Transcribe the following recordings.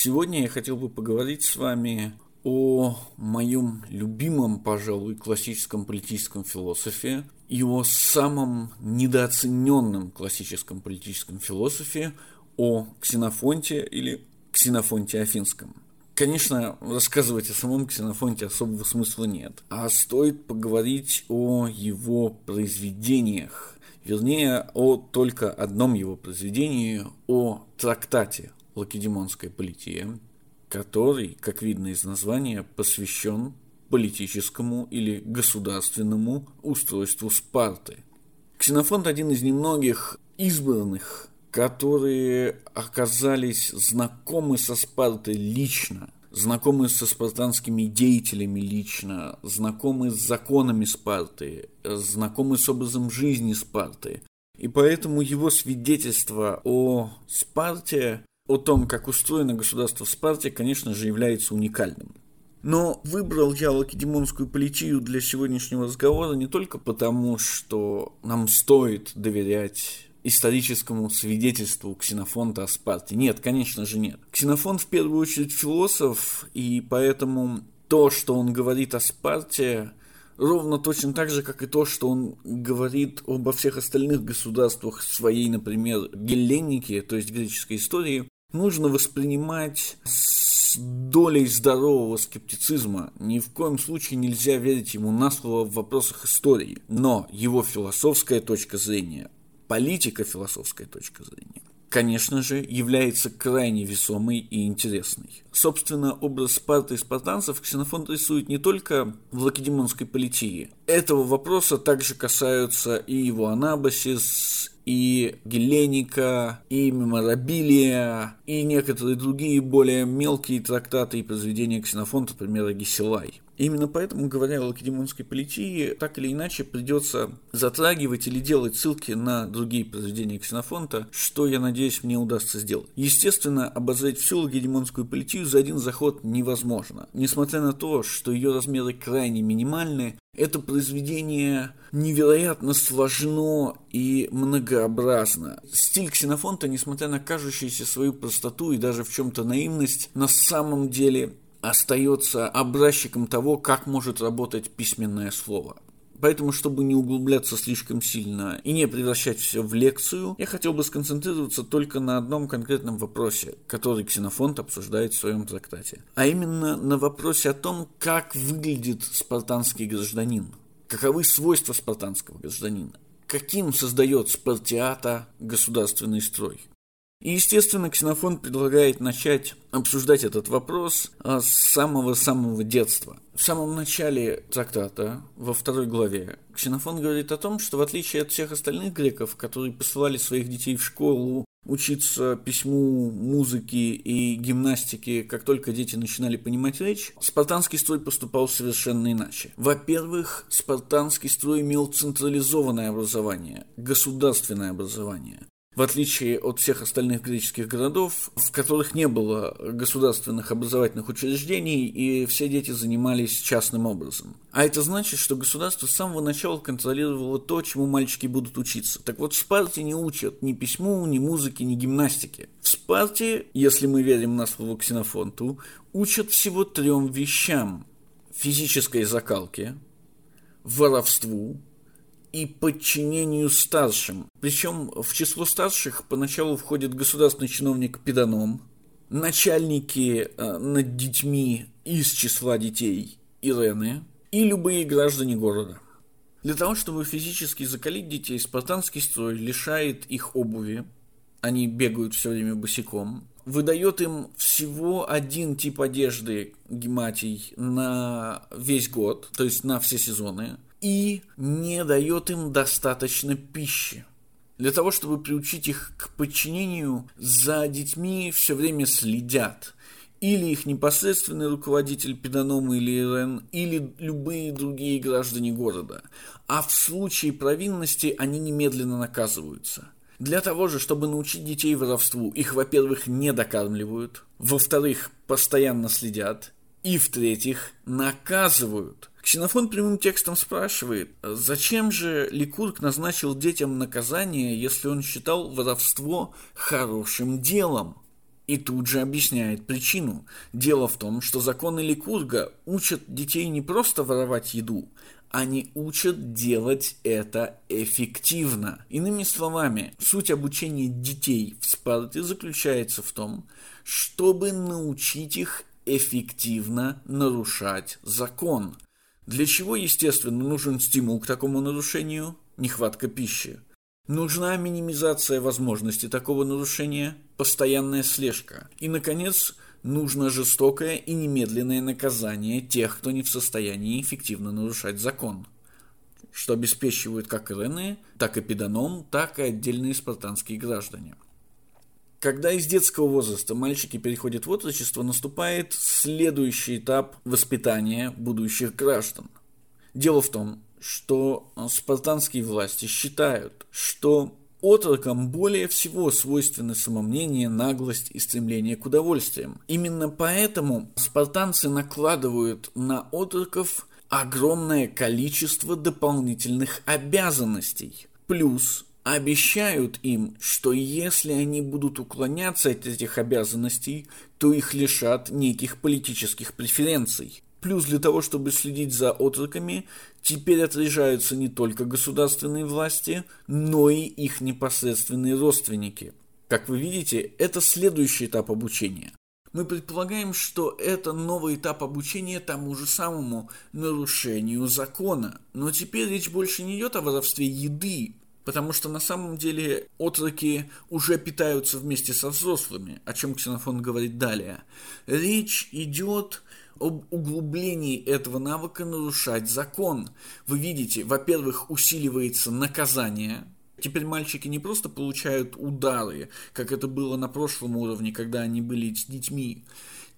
Сегодня я хотел бы поговорить с вами о моем любимом, пожалуй, классическом политическом философе и о самом недооцененном классическом политическом философе, о Ксенофонте или Ксенофонте Афинском. Конечно, рассказывать о самом Ксенофонте особого смысла нет, а стоит поговорить о его произведениях, вернее, о только одном его произведении, о трактате Лакедемонская полития, который, как видно из названия, посвящен политическому или государственному устройству Спарты. Ксенофонт один из немногих избранных, которые оказались знакомы со Спартой лично, знакомы со спартанскими деятелями лично, знакомы с законами Спарты, знакомы с образом жизни Спарты. И поэтому его свидетельство о Спарте о том, как устроено государство Спарте, конечно же, является уникальным. Но выбрал я лакедемонскую политию для сегодняшнего разговора не только потому, что нам стоит доверять историческому свидетельству Ксенофонта о Спарте. Нет, конечно же нет. Ксенофонт в первую очередь философ, и поэтому то, что он говорит о Спарте, ровно точно так же, как и то, что он говорит обо всех остальных государствах своей, например, гелленики, то есть греческой истории, нужно воспринимать с долей здорового скептицизма. Ни в коем случае нельзя верить ему на слово в вопросах истории. Но его философская точка зрения, политико-философская точка зрения, конечно же, является крайне весомой и интересной. Собственно, образ Спарты и спартанцев Ксенофонт рисует не только в лакедемонской политии. Этого вопроса также касаются и его Анабасис, и Геленика, и Меморабилия, и некоторые другие более мелкие трактаты и произведения Ксенофонта, например, Гесилай. Именно поэтому, говоря о лакедемонской политии, так или иначе придется затрагивать или делать ссылки на другие произведения Ксенофонта, что, я надеюсь, мне удастся сделать. Естественно, обозреть всю лакедемонскую политию за один заход невозможно. Несмотря на то, что ее размеры крайне минимальны, это произведение невероятно сложно и многообразно. Стиль Ксенофонта, несмотря на кажущуюся свою простоту и даже в чем-то наивность, на самом деле остается образчиком того, как может работать письменное слово. Поэтому, чтобы не углубляться слишком сильно и не превращать все в лекцию, я хотел бы сконцентрироваться только на одном конкретном вопросе, который Ксенофонт обсуждает в своем трактате. А именно на вопросе о том, как выглядит спартанский гражданин. Каковы свойства спартанского гражданина? Каким создает спартиата государственный строй? И, естественно, Ксенофон предлагает начать обсуждать этот вопрос а, с самого-самого детства. В самом начале трактата, во второй главе, Ксенофон говорит о том, что в отличие от всех остальных греков, которые посылали своих детей в школу учиться письму, музыке и гимнастике, как только дети начинали понимать речь, спартанский строй поступал совершенно иначе. Во-первых, спартанский строй имел централизованное образование, государственное образование в отличие от всех остальных греческих городов, в которых не было государственных образовательных учреждений, и все дети занимались частным образом. А это значит, что государство с самого начала контролировало то, чему мальчики будут учиться. Так вот, в Спарте не учат ни письму, ни музыке, ни гимнастике. В Спарте, если мы верим на слово Ксенофонту, учат всего трем вещам. Физической закалке, воровству и подчинению старшим. Причем в число старших поначалу входит государственный чиновник Педаном, начальники э, над детьми из числа детей Ирены и любые граждане города. Для того, чтобы физически закалить детей, спартанский строй лишает их обуви, они бегают все время босиком, выдает им всего один тип одежды гематий на весь год, то есть на все сезоны, и не дает им достаточно пищи. Для того, чтобы приучить их к подчинению, за детьми все время следят. Или их непосредственный руководитель Педанома или Ирен, или любые другие граждане города. А в случае провинности они немедленно наказываются. Для того же, чтобы научить детей воровству, их, во-первых, не докармливают, во-вторых, постоянно следят, и, в-третьих, наказывают – Ксенофон прямым текстом спрашивает, зачем же Ликург назначил детям наказание, если он считал воровство хорошим делом? И тут же объясняет причину. Дело в том, что законы Ликурга учат детей не просто воровать еду, они учат делать это эффективно. Иными словами, суть обучения детей в Спарте заключается в том, чтобы научить их эффективно нарушать закон. Для чего, естественно, нужен стимул к такому нарушению? Нехватка пищи. Нужна минимизация возможности такого нарушения, постоянная слежка. И, наконец, нужно жестокое и немедленное наказание тех, кто не в состоянии эффективно нарушать закон, что обеспечивают как Ирены, так и Педаном, так и отдельные спартанские граждане. Когда из детского возраста мальчики переходят в отрочество, наступает следующий этап воспитания будущих граждан. Дело в том, что спартанские власти считают, что Отрокам более всего свойственны самомнение, наглость и стремление к удовольствиям. Именно поэтому спартанцы накладывают на отроков огромное количество дополнительных обязанностей. Плюс обещают им, что если они будут уклоняться от этих обязанностей, то их лишат неких политических преференций. Плюс для того, чтобы следить за отроками, теперь отряжаются не только государственные власти, но и их непосредственные родственники. Как вы видите, это следующий этап обучения. Мы предполагаем, что это новый этап обучения тому же самому нарушению закона. Но теперь речь больше не идет о воровстве еды, потому что на самом деле отроки уже питаются вместе со взрослыми, о чем Ксенофон говорит далее. Речь идет об углублении этого навыка нарушать закон. Вы видите, во-первых, усиливается наказание. Теперь мальчики не просто получают удары, как это было на прошлом уровне, когда они были детьми.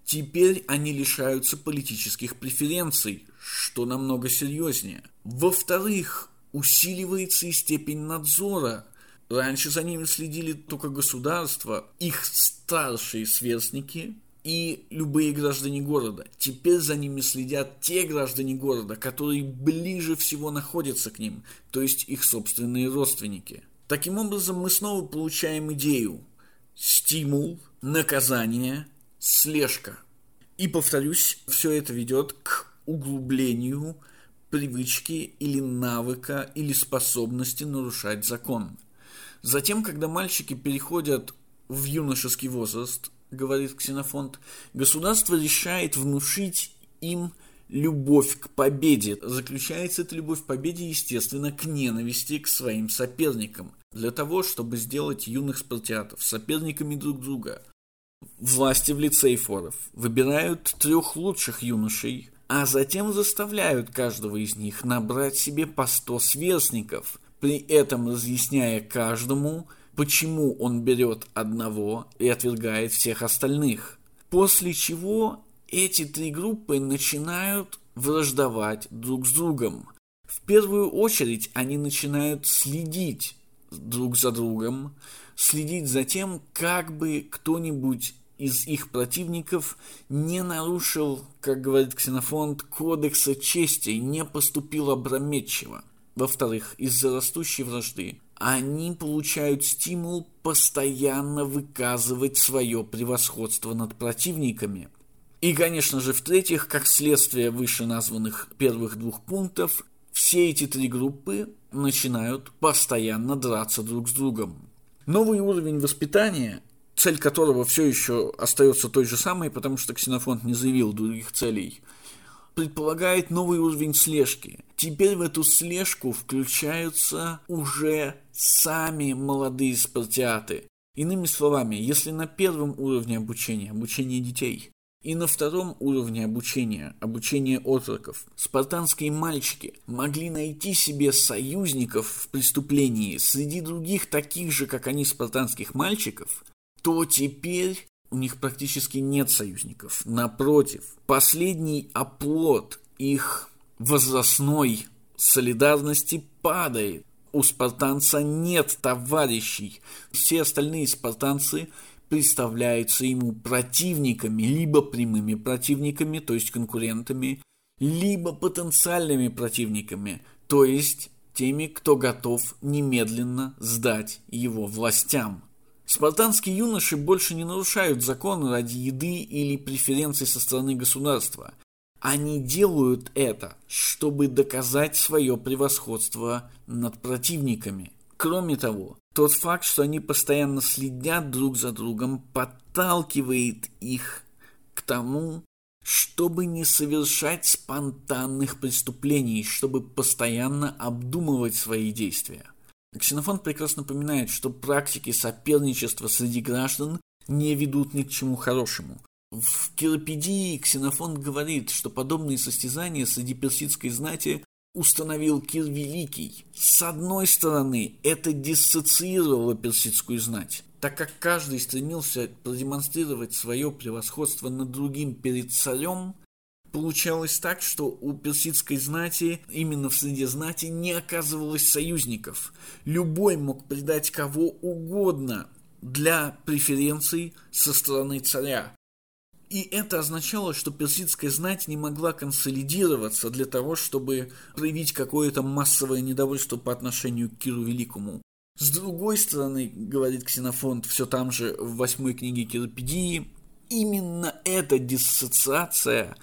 Теперь они лишаются политических преференций, что намного серьезнее. Во-вторых, усиливается и степень надзора. Раньше за ними следили только государство, их старшие сверстники – и любые граждане города. Теперь за ними следят те граждане города, которые ближе всего находятся к ним, то есть их собственные родственники. Таким образом, мы снова получаем идею. Стимул, наказание, слежка. И, повторюсь, все это ведет к углублению привычки или навыка или способности нарушать закон. Затем, когда мальчики переходят в юношеский возраст, говорит Ксенофонт, государство решает внушить им любовь к победе. Заключается эта любовь к победе, естественно, к ненависти к своим соперникам. Для того, чтобы сделать юных спартиатов соперниками друг друга. Власти в лице форов выбирают трех лучших юношей, а затем заставляют каждого из них набрать себе по сто сверстников, при этом разъясняя каждому, почему он берет одного и отвергает всех остальных. После чего эти три группы начинают враждовать друг с другом. В первую очередь они начинают следить друг за другом, следить за тем, как бы кто-нибудь из их противников не нарушил, как говорит Ксенофонт, кодекса чести, не поступил опрометчиво. Во-вторых, из-за растущей вражды они получают стимул постоянно выказывать свое превосходство над противниками. И, конечно же, в-третьих, как следствие вышеназванных первых двух пунктов, все эти три группы начинают постоянно драться друг с другом. Новый уровень воспитания, цель которого все еще остается той же самой, потому что Ксенофонт не заявил других целей – предполагает новый уровень слежки. Теперь в эту слежку включаются уже сами молодые спартиаты. Иными словами, если на первом уровне обучения, обучение детей, и на втором уровне обучения, обучение отроков, спартанские мальчики могли найти себе союзников в преступлении среди других таких же, как они, спартанских мальчиков, то теперь у них практически нет союзников. Напротив, последний оплот их возрастной солидарности падает. У спартанца нет товарищей. Все остальные спартанцы представляются ему противниками, либо прямыми противниками, то есть конкурентами, либо потенциальными противниками, то есть теми, кто готов немедленно сдать его властям. Спартанские юноши больше не нарушают законы ради еды или преференций со стороны государства. Они делают это, чтобы доказать свое превосходство над противниками. Кроме того, тот факт, что они постоянно следят друг за другом, подталкивает их к тому, чтобы не совершать спонтанных преступлений, чтобы постоянно обдумывать свои действия. Ксенофонт прекрасно напоминает, что практики соперничества среди граждан не ведут ни к чему хорошему. В Киропедии Ксенофонт говорит, что подобные состязания среди персидской знати установил Кир Великий. С одной стороны, это диссоциировало персидскую знать, так как каждый стремился продемонстрировать свое превосходство над другим перед царем, получалось так, что у персидской знати, именно в среде знати, не оказывалось союзников. Любой мог предать кого угодно для преференций со стороны царя. И это означало, что персидская знать не могла консолидироваться для того, чтобы проявить какое-то массовое недовольство по отношению к Киру Великому. С другой стороны, говорит Ксенофонт все там же в восьмой книге Киропедии, именно эта диссоциация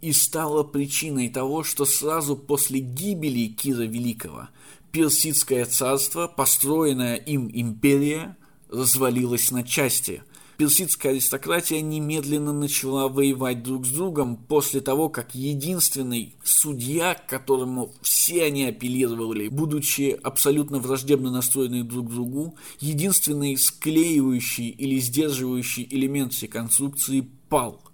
и стала причиной того, что сразу после гибели Кира Великого Персидское царство, построенная им империя, развалилось на части – персидская аристократия немедленно начала воевать друг с другом после того, как единственный судья, к которому все они апеллировали, будучи абсолютно враждебно настроены друг к другу, единственный склеивающий или сдерживающий элемент всей конструкции пал –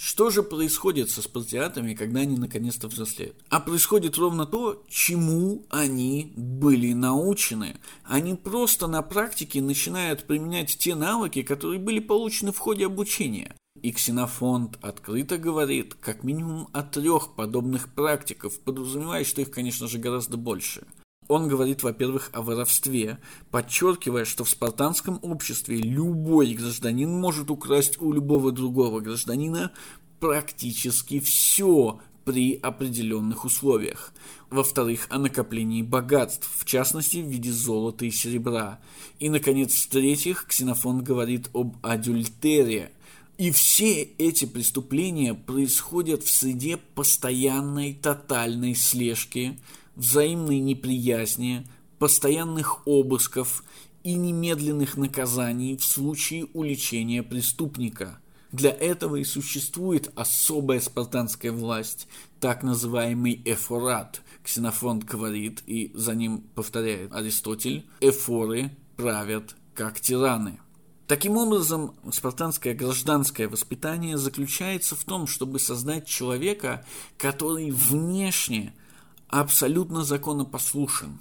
что же происходит со спартиатами, когда они наконец-то взрослеют? А происходит ровно то, чему они были научены. Они просто на практике начинают применять те навыки, которые были получены в ходе обучения. И Ксенофонт открыто говорит как минимум о трех подобных практиках, подразумевая, что их, конечно же, гораздо больше. Он говорит, во-первых, о воровстве, подчеркивая, что в спартанском обществе любой гражданин может украсть у любого другого гражданина практически все при определенных условиях. Во-вторых, о накоплении богатств, в частности в виде золота и серебра. И, наконец, в-третьих, Ксенофон говорит об адюльтере. И все эти преступления происходят в среде постоянной тотальной слежки, взаимной неприязни, постоянных обысков и немедленных наказаний в случае уличения преступника. Для этого и существует особая спартанская власть, так называемый эфорат. Ксенофонт говорит, и за ним повторяет Аристотель, эфоры правят как тираны. Таким образом, спартанское гражданское воспитание заключается в том, чтобы создать человека, который внешне – абсолютно законопослушен,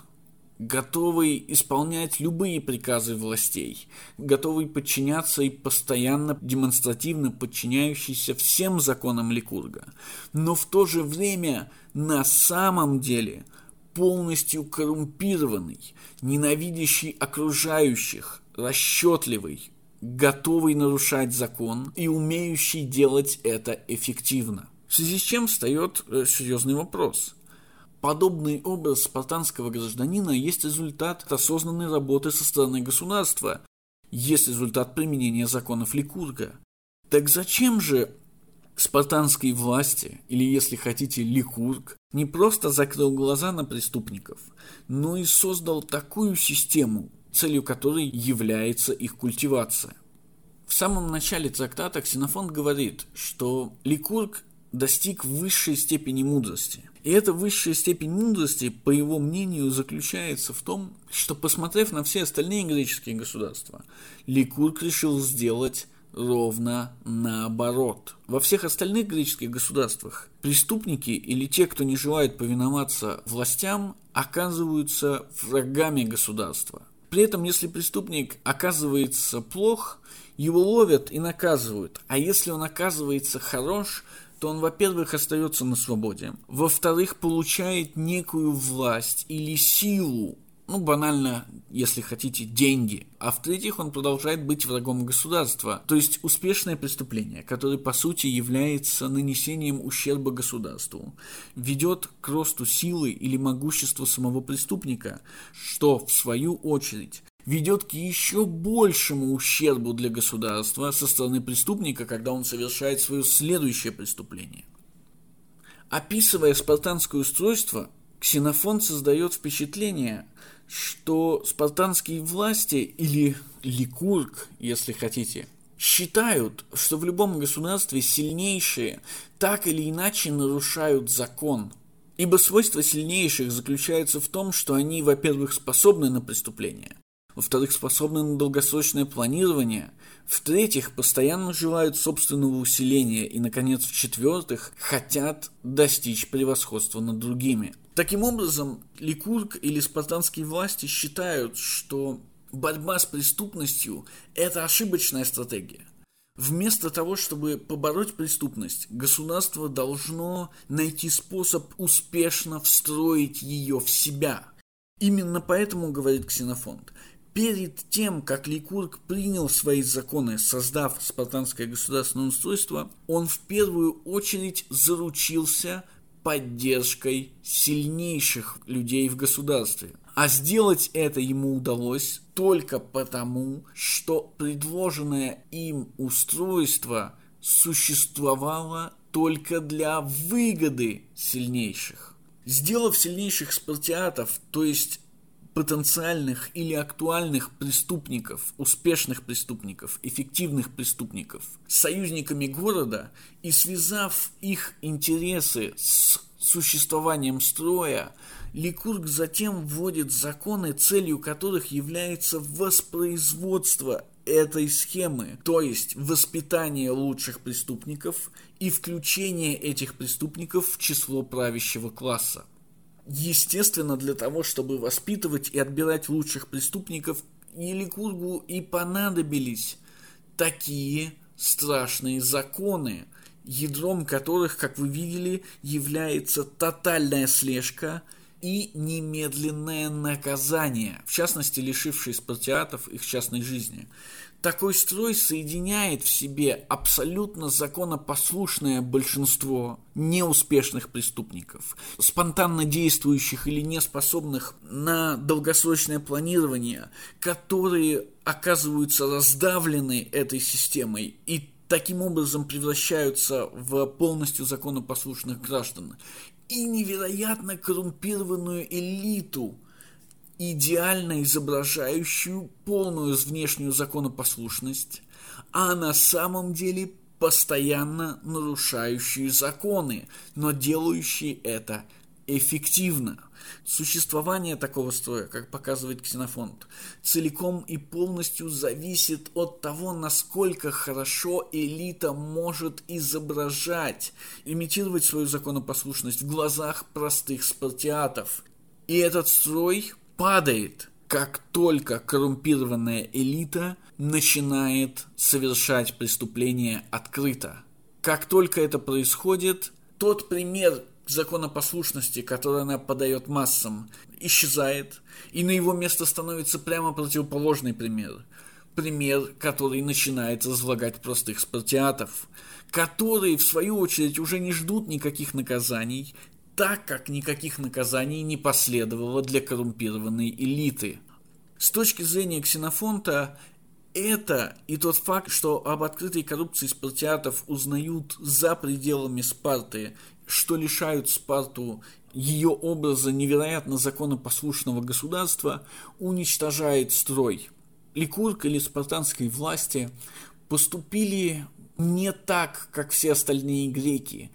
готовый исполнять любые приказы властей, готовый подчиняться и постоянно демонстративно подчиняющийся всем законам Ликурга, но в то же время на самом деле полностью коррумпированный, ненавидящий окружающих, расчетливый, готовый нарушать закон и умеющий делать это эффективно. В связи с чем встает э, серьезный вопрос – Подобный образ спартанского гражданина есть результат осознанной работы со стороны государства, есть результат применения законов Ликурга. Так зачем же спартанской власти, или если хотите Ликург, не просто закрыл глаза на преступников, но и создал такую систему, целью которой является их культивация? В самом начале трактата Ксенофонт говорит, что Ликург достиг высшей степени мудрости. И эта высшая степень мудрости, по его мнению, заключается в том, что, посмотрев на все остальные греческие государства, Ликург решил сделать ровно наоборот. Во всех остальных греческих государствах преступники или те, кто не желает повиноваться властям, оказываются врагами государства. При этом, если преступник оказывается плох, его ловят и наказывают. А если он оказывается хорош, то он, во-первых, остается на свободе, во-вторых, получает некую власть или силу, ну, банально, если хотите, деньги. А в-третьих, он продолжает быть врагом государства. То есть успешное преступление, которое по сути является нанесением ущерба государству, ведет к росту силы или могущества самого преступника, что в свою очередь ведет к еще большему ущербу для государства со стороны преступника, когда он совершает свое следующее преступление. Описывая спартанское устройство, Ксенофон создает впечатление, что спартанские власти, или Ликург, если хотите, считают, что в любом государстве сильнейшие так или иначе нарушают закон. Ибо свойство сильнейших заключается в том, что они, во-первых, способны на преступление, во-вторых, способны на долгосрочное планирование, в-третьих, постоянно желают собственного усиления и, наконец, в-четвертых, хотят достичь превосходства над другими. Таким образом, Ликург или спартанские власти считают, что борьба с преступностью – это ошибочная стратегия. Вместо того, чтобы побороть преступность, государство должно найти способ успешно встроить ее в себя. Именно поэтому, говорит Ксенофонт, перед тем, как Ликург принял свои законы, создав спартанское государственное устройство, он в первую очередь заручился поддержкой сильнейших людей в государстве. А сделать это ему удалось только потому, что предложенное им устройство существовало только для выгоды сильнейших. Сделав сильнейших спартиатов, то есть потенциальных или актуальных преступников, успешных преступников, эффективных преступников, союзниками города и связав их интересы с существованием строя, Ликург затем вводит законы, целью которых является воспроизводство этой схемы, то есть воспитание лучших преступников и включение этих преступников в число правящего класса. Естественно, для того, чтобы воспитывать и отбирать лучших преступников, Еликургу и понадобились такие страшные законы, ядром которых, как вы видели, является тотальная слежка – и немедленное наказание, в частности лишившие спартиатов их частной жизни. Такой строй соединяет в себе абсолютно законопослушное большинство неуспешных преступников, спонтанно действующих или неспособных на долгосрочное планирование, которые оказываются раздавлены этой системой и таким образом превращаются в полностью законопослушных граждан. И невероятно коррумпированную элиту, идеально изображающую полную внешнюю законопослушность, а на самом деле постоянно нарушающие законы, но делающие это эффективно. Существование такого строя, как показывает Ксенофонт, целиком и полностью зависит от того, насколько хорошо элита может изображать, имитировать свою законопослушность в глазах простых спартиатов. И этот строй падает, как только коррумпированная элита начинает совершать преступления открыто. Как только это происходит, тот пример законопослушности, который она подает массам, исчезает, и на его место становится прямо противоположный пример. Пример, который начинает разлагать простых спартиатов, которые, в свою очередь, уже не ждут никаких наказаний, так как никаких наказаний не последовало для коррумпированной элиты. С точки зрения Ксенофонта, это и тот факт, что об открытой коррупции спартиатов узнают за пределами Спарты что лишают Спарту ее образа невероятно законопослушного государства, уничтожает строй. Ликург или спартанской власти поступили не так, как все остальные греки.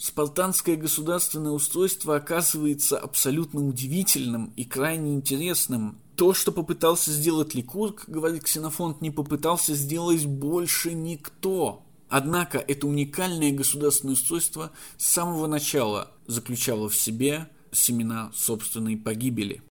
Спартанское государственное устройство оказывается абсолютно удивительным и крайне интересным. То, что попытался сделать Ликург, говорит Ксенофонт, не попытался сделать больше никто. Однако это уникальное государственное устройство с самого начала заключало в себе семена собственной погибели.